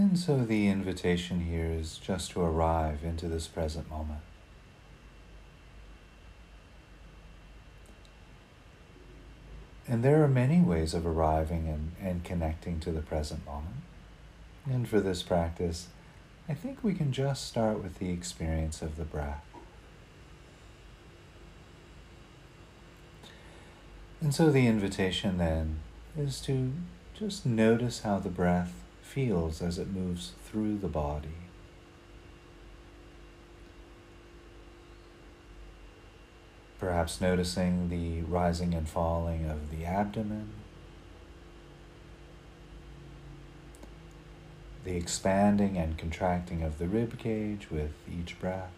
And so the invitation here is just to arrive into this present moment. And there are many ways of arriving and, and connecting to the present moment. And for this practice, I think we can just start with the experience of the breath. And so the invitation then is to just notice how the breath feels as it moves through the body. Perhaps noticing the rising and falling of the abdomen, the expanding and contracting of the rib cage with each breath.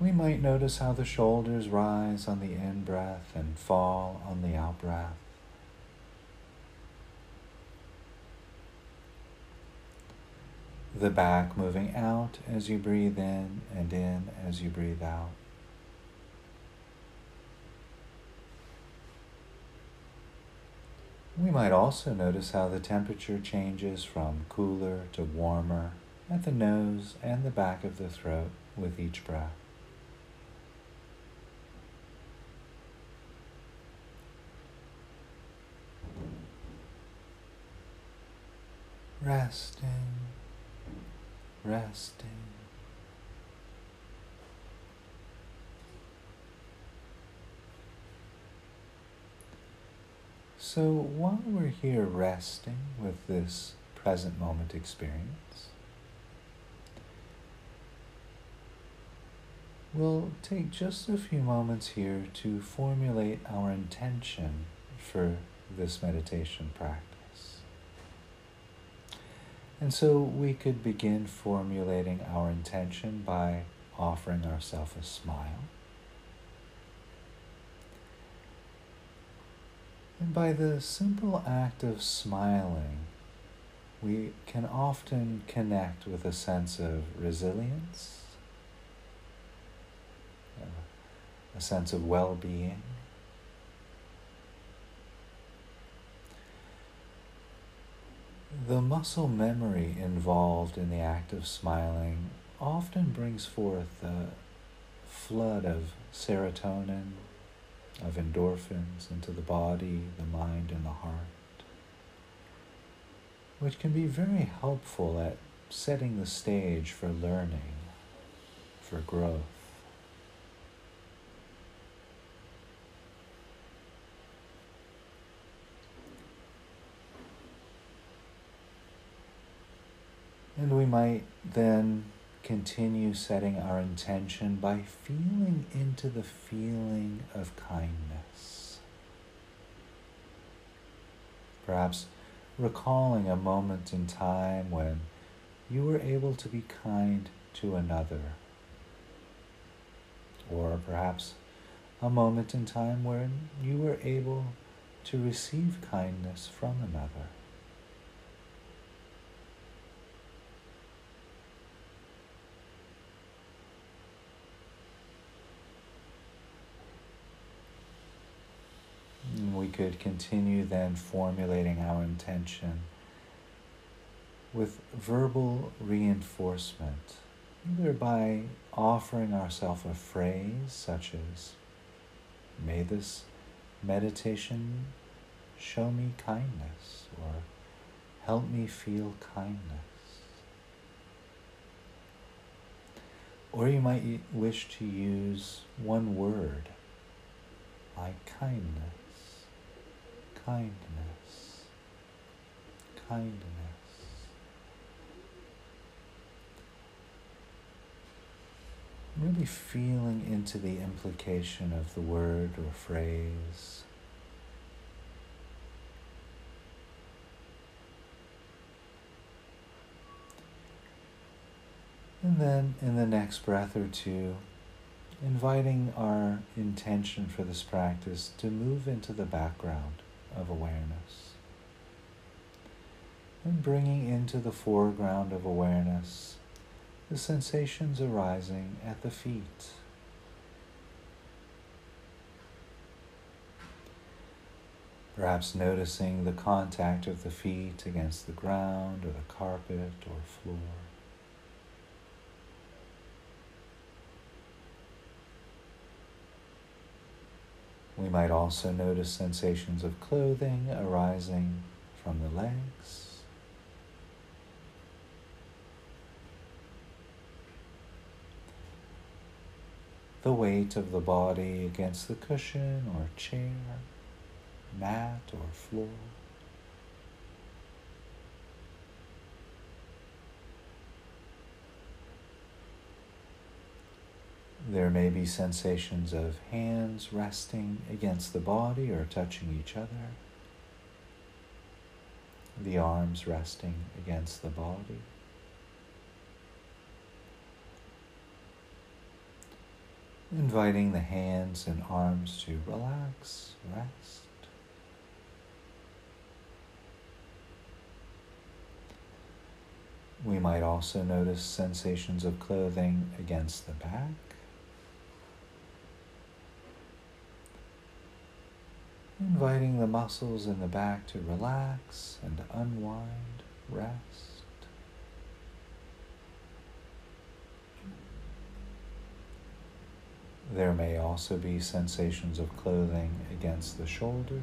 We might notice how the shoulders rise on the in breath and fall on the out breath. The back moving out as you breathe in and in as you breathe out. We might also notice how the temperature changes from cooler to warmer at the nose and the back of the throat with each breath. Resting, resting. So while we're here resting with this present moment experience, we'll take just a few moments here to formulate our intention for this meditation practice. And so we could begin formulating our intention by offering ourselves a smile. And by the simple act of smiling, we can often connect with a sense of resilience, a sense of well being. The muscle memory involved in the act of smiling often brings forth a flood of serotonin, of endorphins into the body, the mind, and the heart, which can be very helpful at setting the stage for learning, for growth. And we might then continue setting our intention by feeling into the feeling of kindness. Perhaps recalling a moment in time when you were able to be kind to another. Or perhaps a moment in time when you were able to receive kindness from another. Could continue then formulating our intention with verbal reinforcement, either by offering ourselves a phrase such as, May this meditation show me kindness, or help me feel kindness. Or you might wish to use one word like kindness kindness, kindness. Really feeling into the implication of the word or phrase. And then in the next breath or two, inviting our intention for this practice to move into the background of awareness. And bringing into the foreground of awareness the sensations arising at the feet. Perhaps noticing the contact of the feet against the ground or the carpet or floor. We might also notice sensations of clothing arising from the legs. The weight of the body against the cushion or chair, mat or floor. There may be sensations of hands resting against the body or touching each other, the arms resting against the body. Inviting the hands and arms to relax, rest. We might also notice sensations of clothing against the back. Inviting the muscles in the back to relax and unwind, rest. There may also be sensations of clothing against the shoulders.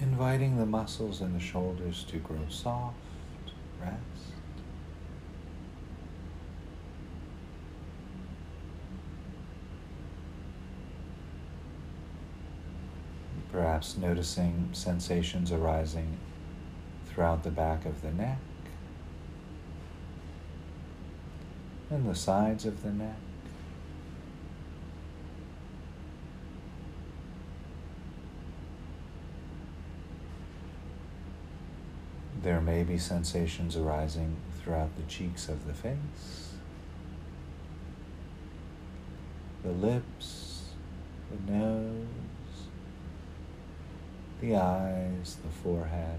Inviting the muscles in the shoulders to grow soft, rest. Perhaps noticing sensations arising throughout the back of the neck and the sides of the neck. There may be sensations arising throughout the cheeks of the face, the lips, the nose, the eyes, the forehead.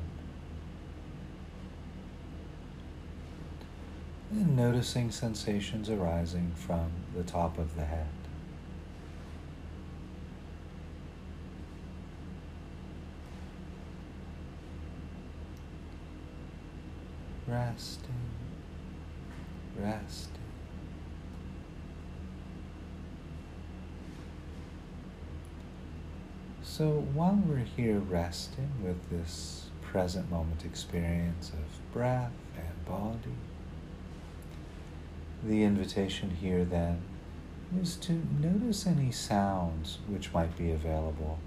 And noticing sensations arising from the top of the head. Resting, resting. So while we're here resting with this present moment experience of breath and body, the invitation here then is to notice any sounds which might be available.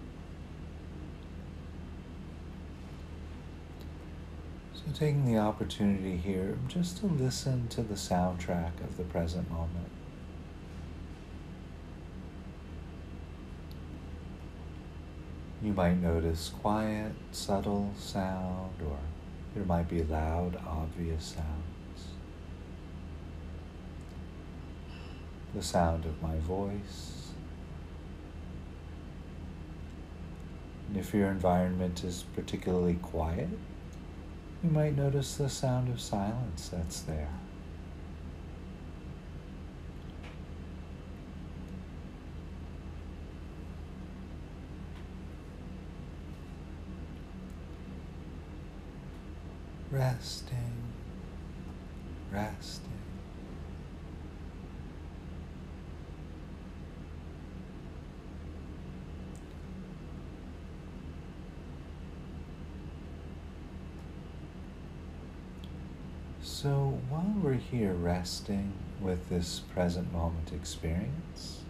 So, taking the opportunity here just to listen to the soundtrack of the present moment. You might notice quiet, subtle sound, or there might be loud, obvious sounds. The sound of my voice. And if your environment is particularly quiet, you might notice the sound of silence that's there. Resting, resting. So while we're here resting with this present moment experience,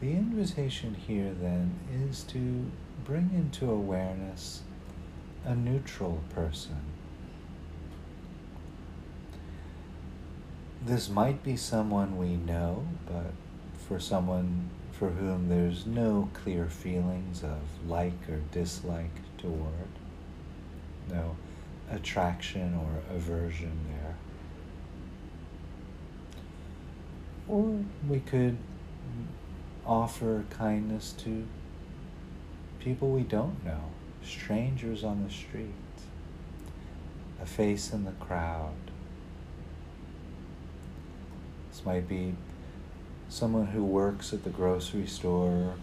the invitation here then is to bring into awareness a neutral person. This might be someone we know, but for someone for whom there's no clear feelings of like or dislike toward, no attraction or aversion there. Or we could offer kindness to people we don't know strangers on the street, a face in the crowd. This might be someone who works at the grocery store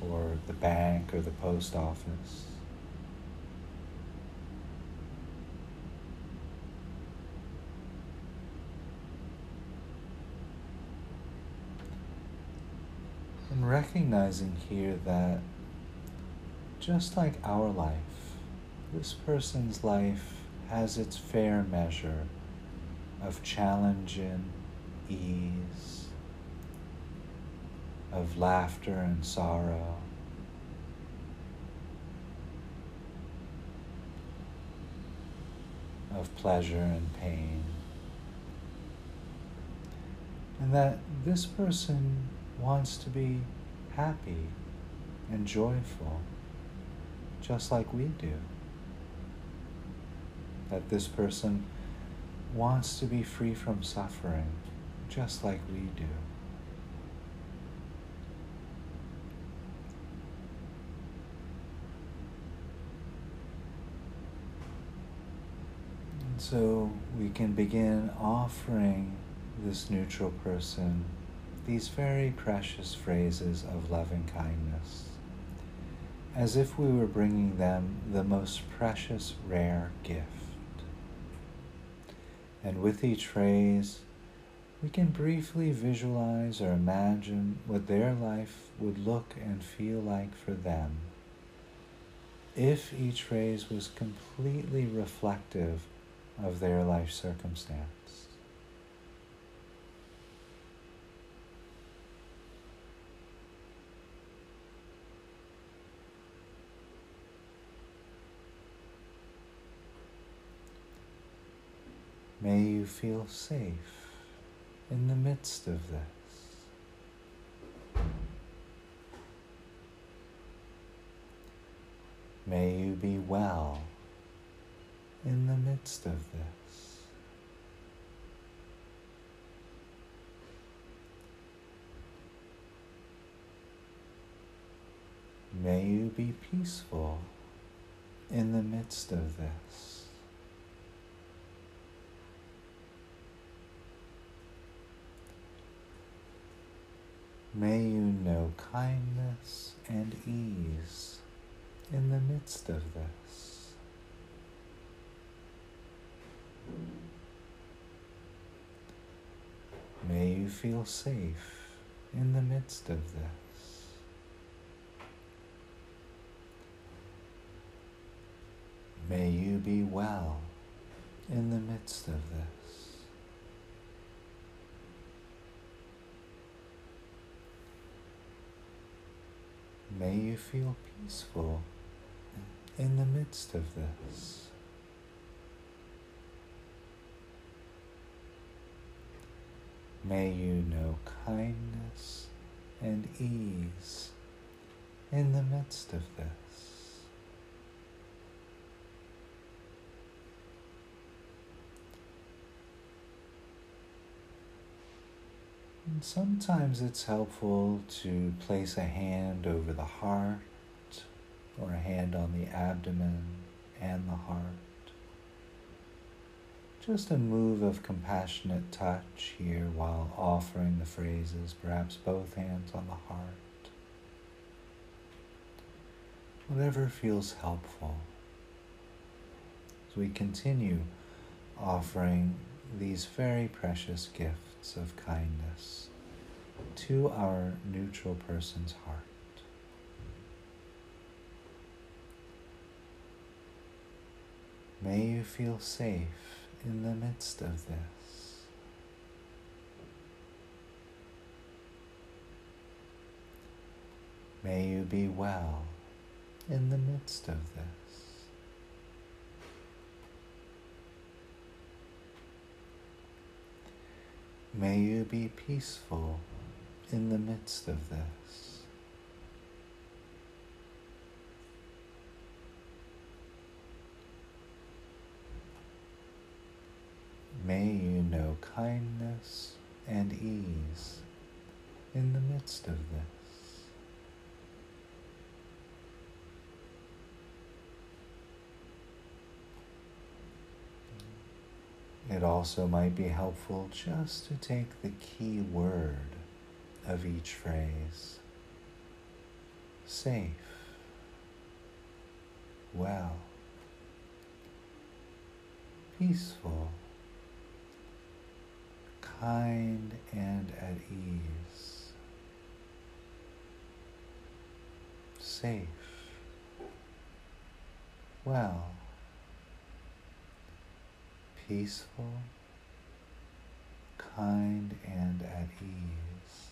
or the bank or the post office. And recognizing here that just like our life, this person's life has its fair measure of challenge and ease, of laughter and sorrow. Of pleasure and pain. And that this person wants to be happy and joyful, just like we do. That this person wants to be free from suffering, just like we do. And so we can begin offering this neutral person these very precious phrases of loving kindness, as if we were bringing them the most precious, rare gift. And with each phrase, we can briefly visualize or imagine what their life would look and feel like for them if each phrase was completely reflective of their life circumstance. May you feel safe in the midst of this. May you be well in the midst of this. May you be peaceful in the midst of this. May you know kindness and ease in the midst of this. May you feel safe in the midst of this. May you be well in the midst of this. May you feel peaceful in the midst of this. May you know kindness and ease in the midst of this. Sometimes it's helpful to place a hand over the heart or a hand on the abdomen and the heart. Just a move of compassionate touch here while offering the phrases, perhaps both hands on the heart. Whatever feels helpful. As we continue offering these very precious gifts of kindness to our neutral person's heart. May you feel safe in the midst of this. May you be well in the midst of this. May you be peaceful in the midst of this. May you know kindness and ease in the midst of this. It also might be helpful just to take the key word of each phrase. Safe, well, peaceful, kind and at ease, safe, well, peaceful, kind and at ease.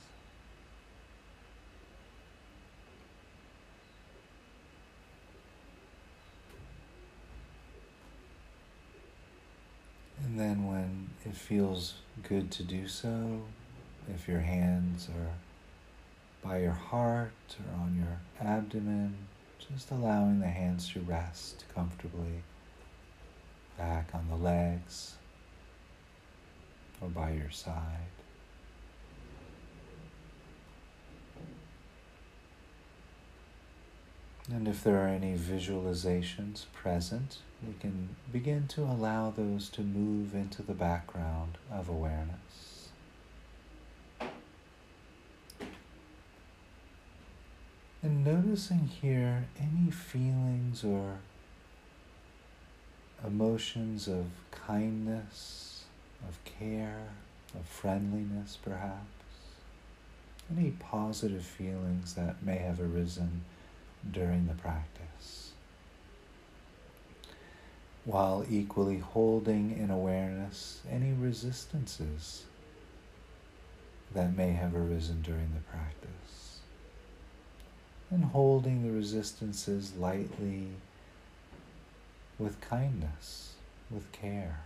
And then, when it feels good to do so, if your hands are by your heart or on your abdomen, just allowing the hands to rest comfortably back on the legs or by your side. And if there are any visualizations present, we can begin to allow those to move into the background of awareness. And noticing here any feelings or emotions of kindness, of care, of friendliness, perhaps. Any positive feelings that may have arisen during the practice. While equally holding in awareness any resistances that may have arisen during the practice. And holding the resistances lightly with kindness, with care.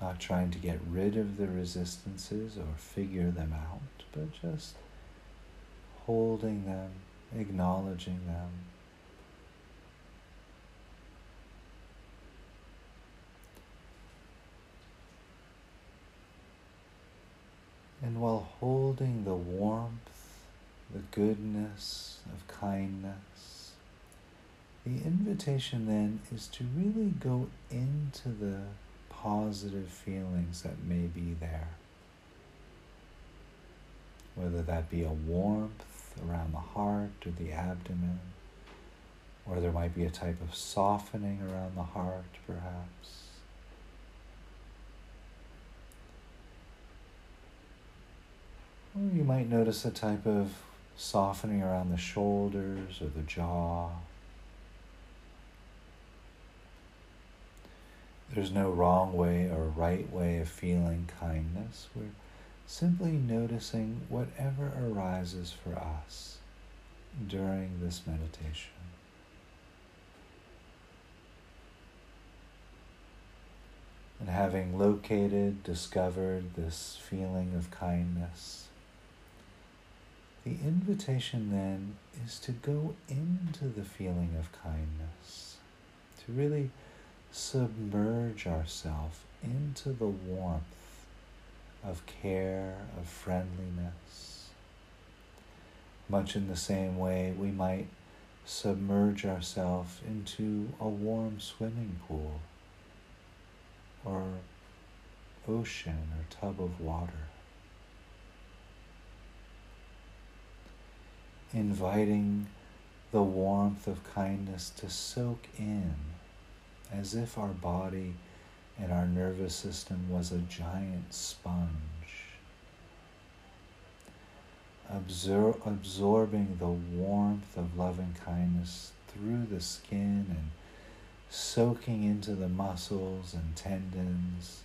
Not trying to get rid of the resistances or figure them out, but just holding them, acknowledging them. And while holding the warmth, the goodness of kindness, the invitation then is to really go into the positive feelings that may be there. Whether that be a warmth around the heart or the abdomen, or there might be a type of softening around the heart, perhaps. Or you might notice a type of softening around the shoulders or the jaw. There's no wrong way or right way of feeling kindness. We're simply noticing whatever arises for us during this meditation. And having located, discovered this feeling of kindness, the invitation then is to go into the feeling of kindness, to really submerge ourselves into the warmth of care, of friendliness. Much in the same way, we might submerge ourselves into a warm swimming pool or ocean or tub of water. Inviting the warmth of kindness to soak in as if our body and our nervous system was a giant sponge, absor- absorbing the warmth of loving kindness through the skin and soaking into the muscles and tendons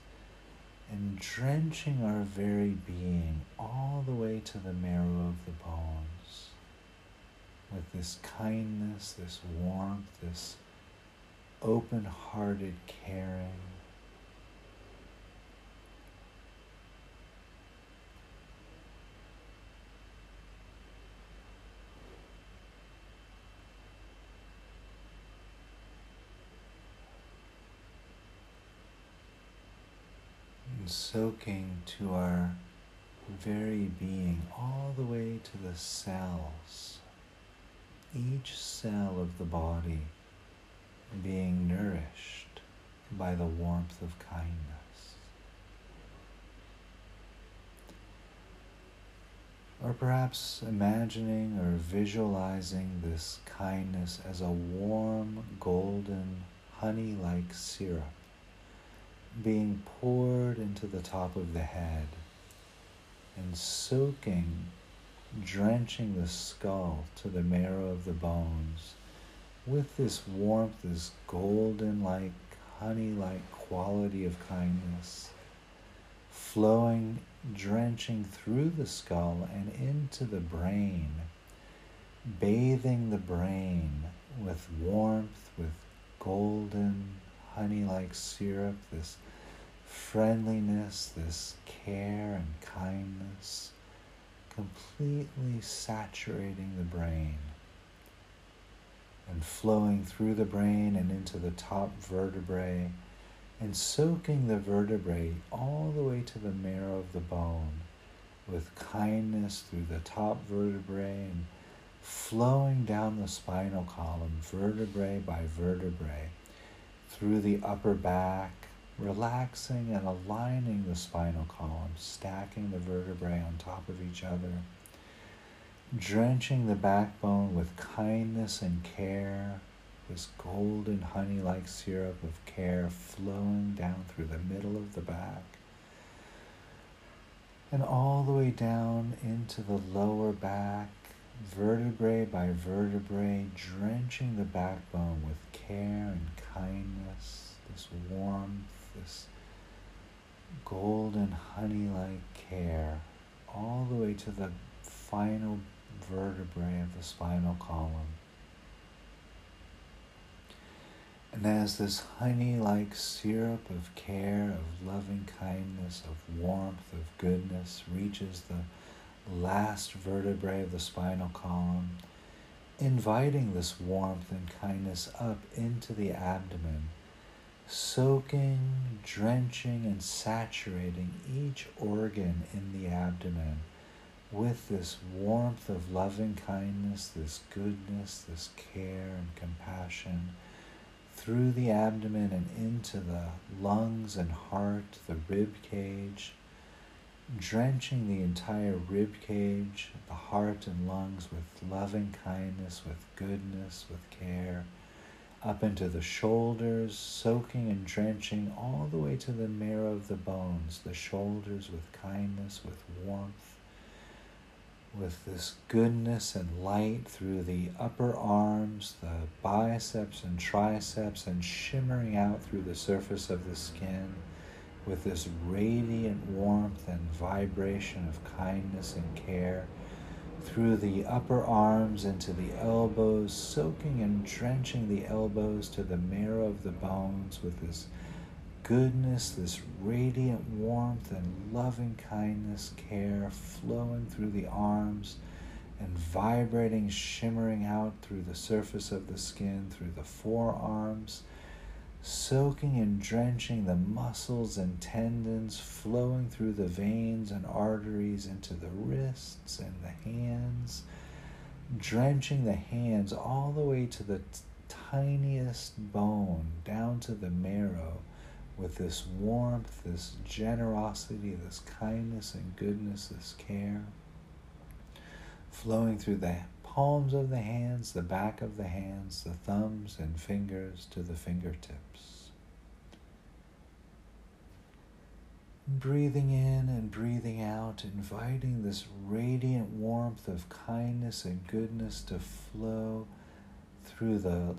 and drenching our very being all the way to the marrow of the bones with this kindness, this warmth, this open hearted caring. And soaking to our very being all the way to the cells, each cell of the body being nourished by the warmth of kindness. Or perhaps imagining or visualizing this kindness as a warm, golden, honey like syrup being poured into the top of the head and soaking, drenching the skull to the marrow of the bones with this warmth, this golden like, honey like quality of kindness flowing, drenching through the skull and into the brain, bathing the brain with warmth, with golden, honey like syrup, this friendliness, this care and kindness, completely saturating the brain and flowing through the brain and into the top vertebrae and soaking the vertebrae all the way to the marrow of the bone with kindness through the top vertebrae and flowing down the spinal column, vertebrae by vertebrae, through the upper back, relaxing and aligning the spinal column, stacking the vertebrae on top of each other, drenching the backbone with kindness and care this golden honey like syrup of care flowing down through the middle of the back. And all the way down into the lower back, vertebrae by vertebrae, drenching the backbone with care and kindness, this warmth, this golden honey like care, all the way to the final vertebrae of the spinal column. And as this honey like syrup of care, of loving kindness, of warmth, of goodness reaches the last vertebrae of the spinal column, inviting this warmth and kindness up into the abdomen, soaking, drenching, and saturating each organ in the abdomen with this warmth of loving kindness, this goodness, this care and compassion through the abdomen and into the lungs and heart, the rib cage, drenching the entire rib cage, the heart and lungs with loving kindness, with goodness, with care, up into the shoulders, soaking and drenching all the way to the marrow of the bones, the shoulders with kindness, with warmth with this goodness and light through the upper arms, the biceps and triceps, and shimmering out through the surface of the skin with this radiant warmth and vibration of kindness and care. Through the upper arms into the elbows, soaking and drenching the elbows to the marrow of the bones with this goodness, this radiant warmth and loving kindness, care flowing through the arms and vibrating, shimmering out through the surface of the skin, through the forearms, soaking and drenching the muscles and tendons, flowing through the veins and arteries into the wrists and the hands, drenching the hands all the way to the t- tiniest bone, down to the marrow with this warmth, this generosity, this kindness and goodness, this care, flowing through the palms of the hands, the back of the hands, the thumbs and fingers to the fingertips. Breathing in and breathing out, inviting this radiant warmth of kindness and goodness to flow through the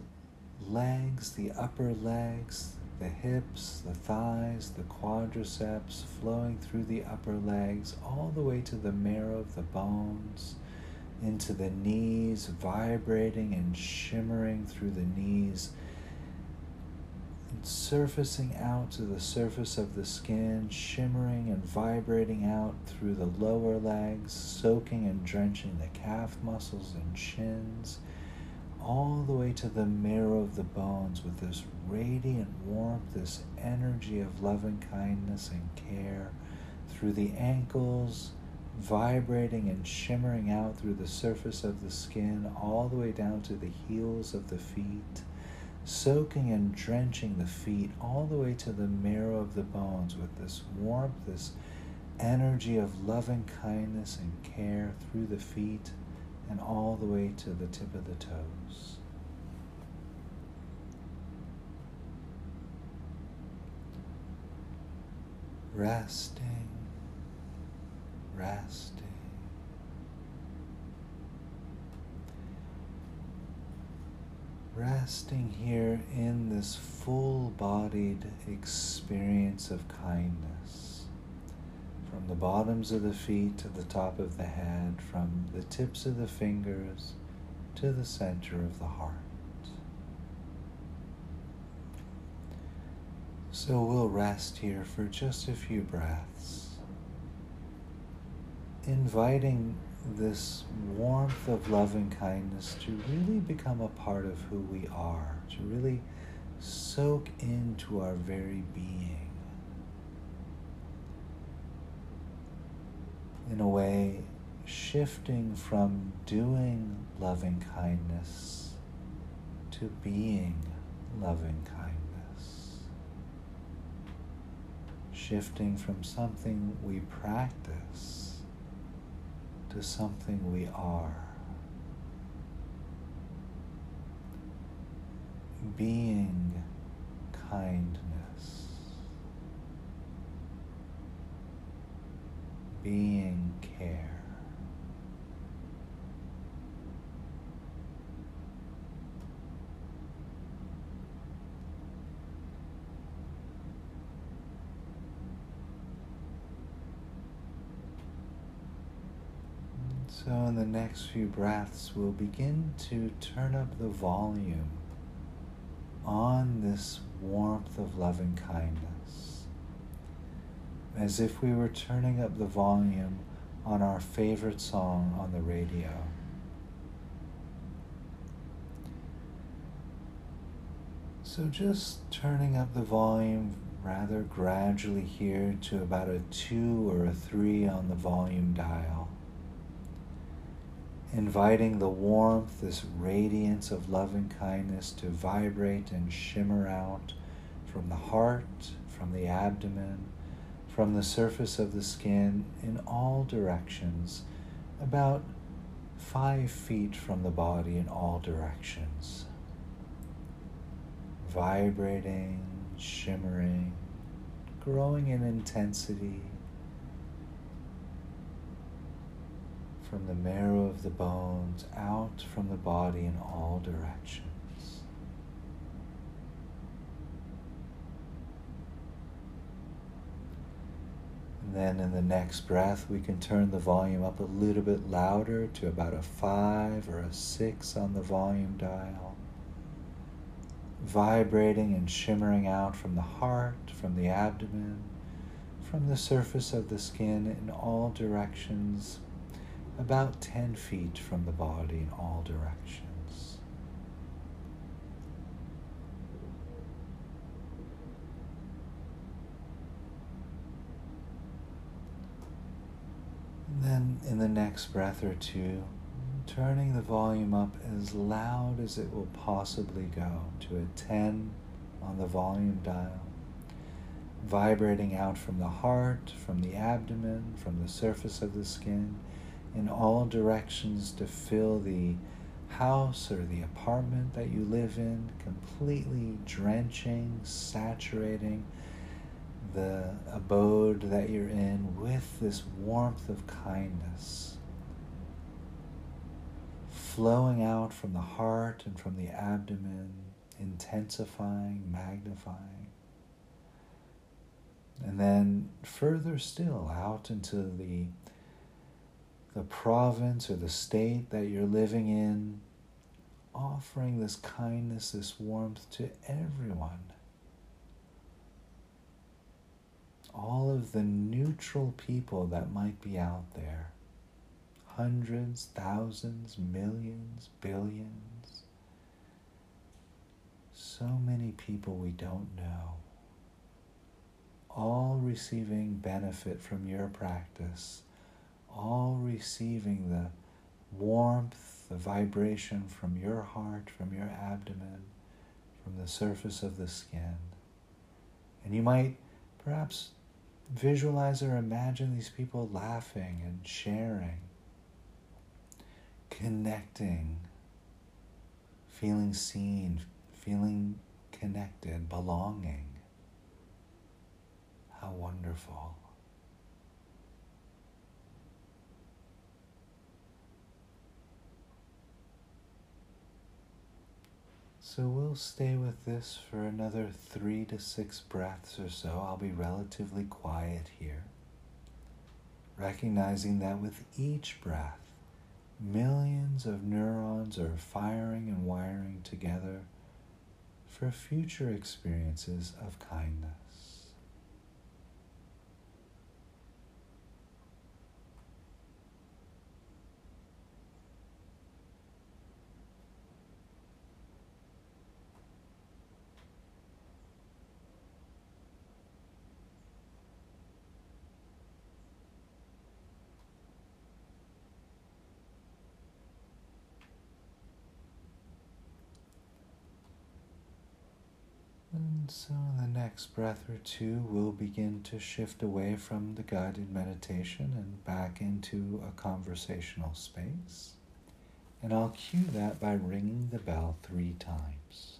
legs, the upper legs, the hips, the thighs, the quadriceps, flowing through the upper legs, all the way to the marrow of the bones, into the knees, vibrating and shimmering through the knees, and surfacing out to the surface of the skin, shimmering and vibrating out through the lower legs, soaking and drenching the calf muscles and shins all the way to the marrow of the bones with this radiant warmth, this energy of loving kindness and care through the ankles, vibrating and shimmering out through the surface of the skin, all the way down to the heels of the feet, soaking and drenching the feet all the way to the marrow of the bones with this warmth, this energy of loving kindness and care through the feet and all the way to the tip of the toes. Resting, resting. Resting here in this full bodied experience of kindness. From the bottoms of the feet to the top of the head, from the tips of the fingers to the center of the heart. So we'll rest here for just a few breaths, inviting this warmth of love and kindness to really become a part of who we are, to really soak into our very being. In a way, shifting from doing loving kindness to being loving kindness. Shifting from something we practice to something we are. Being kindness. Being care. So, in the next few breaths, we'll begin to turn up the volume on this warmth of loving kindness, as if we were turning up the volume on our favorite song on the radio. So, just turning up the volume rather gradually here to about a two or a three on the volume dial inviting the warmth, this radiance of love and kindness to vibrate and shimmer out from the heart, from the abdomen, from the surface of the skin in all directions, about five feet from the body in all directions. Vibrating, shimmering, growing in intensity from the marrow of the bones out from the body in all directions. Then in the next breath, we can turn the volume up a little bit louder to about a five or a six on the volume dial. Vibrating and shimmering out from the heart, from the abdomen, from the surface of the skin in all directions about 10 feet from the body in all directions. And then, in the next breath or two, turning the volume up as loud as it will possibly go to a 10 on the volume dial, vibrating out from the heart, from the abdomen, from the surface of the skin in all directions to fill the house or the apartment that you live in, completely drenching, saturating the abode that you're in with this warmth of kindness, flowing out from the heart and from the abdomen, intensifying, magnifying. And then further still out into the the province or the state that you're living in, offering this kindness, this warmth to everyone. All of the neutral people that might be out there hundreds, thousands, millions, billions. So many people we don't know, all receiving benefit from your practice all receiving the warmth, the vibration from your heart, from your abdomen, from the surface of the skin. And you might perhaps visualize or imagine these people laughing and sharing, connecting, feeling seen, feeling connected, belonging. How wonderful. So we'll stay with this for another three to six breaths or so. I'll be relatively quiet here, recognizing that with each breath, millions of neurons are firing and wiring together for future experiences of kindness. And so, the next breath or two, we'll begin to shift away from the guided meditation and back into a conversational space. And I'll cue that by ringing the bell three times.